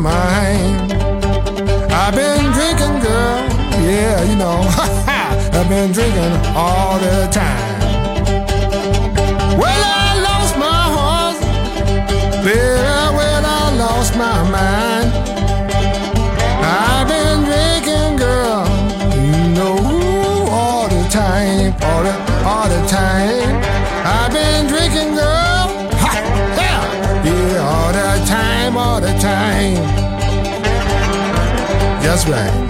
mind. I've been drinking, girl. Yeah, you know. I've been drinking all the time. That's right.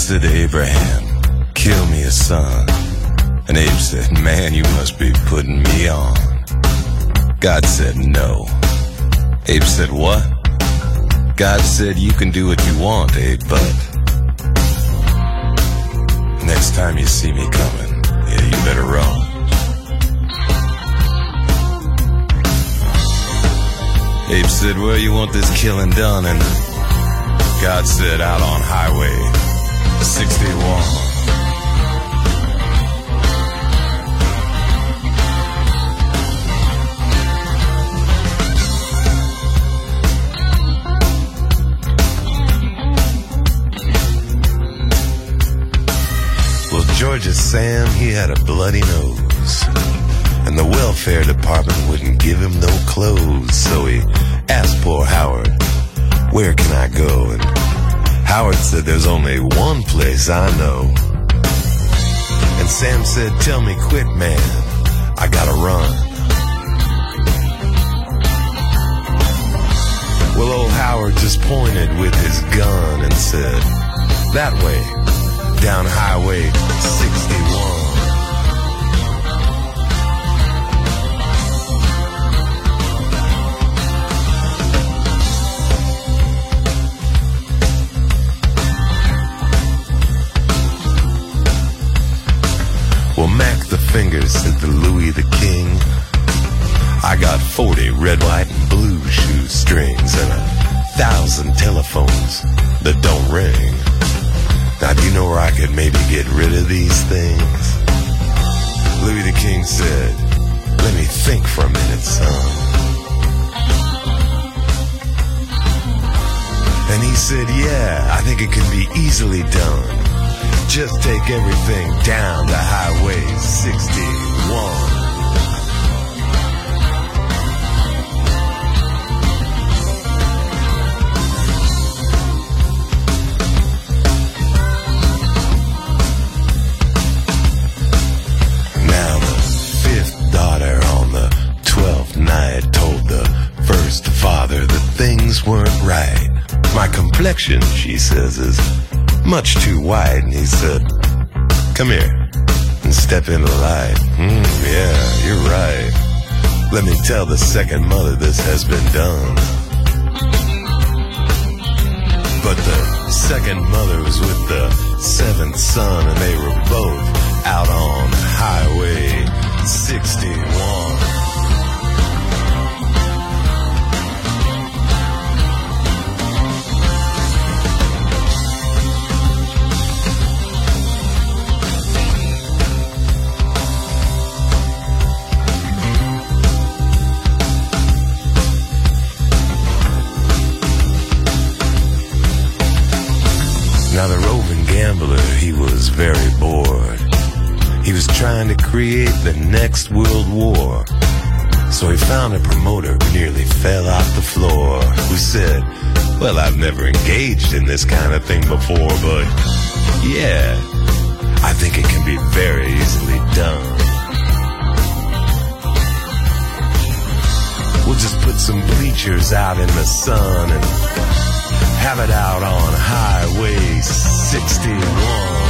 Said to Abraham, kill me a son. And Abe said, man, you must be putting me on. God said, no. Abe said, what? God said, you can do what you want, Abe, but next time you see me coming, yeah, you better run. Abe said, where you want this killing done? And God said, out on highway 61. Well, Georgia Sam, he had a bloody nose. And the welfare department wouldn't give him no clothes. So he asked poor Howard, where can I go? And Howard said, there's only one place I know. And Sam said, tell me quick, man. I gotta run. Well, old Howard just pointed with his gun and said, that way, down Highway 61. Fingers said to Louis the King, I got 40 red, white, and blue shoestrings and a thousand telephones that don't ring. Now, do you know where I could maybe get rid of these things? Louis the King said, Let me think for a minute, son. And he said, Yeah, I think it can be easily done. Just take everything down to Highway 61. Now the fifth daughter on the twelfth night told the first father that things weren't right. My complexion, she says, is much too wide. And he said, Come here and step into the light. Hmm, yeah, you're right. Let me tell the second mother this has been done. But the second mother was with the seventh son, and they were both out on the Highway found a promoter nearly fell off the floor, who said, Well, I've never engaged in this kind of thing before, but yeah, I think it can be very easily done. We'll just put some bleachers out in the sun and have it out on Highway 61.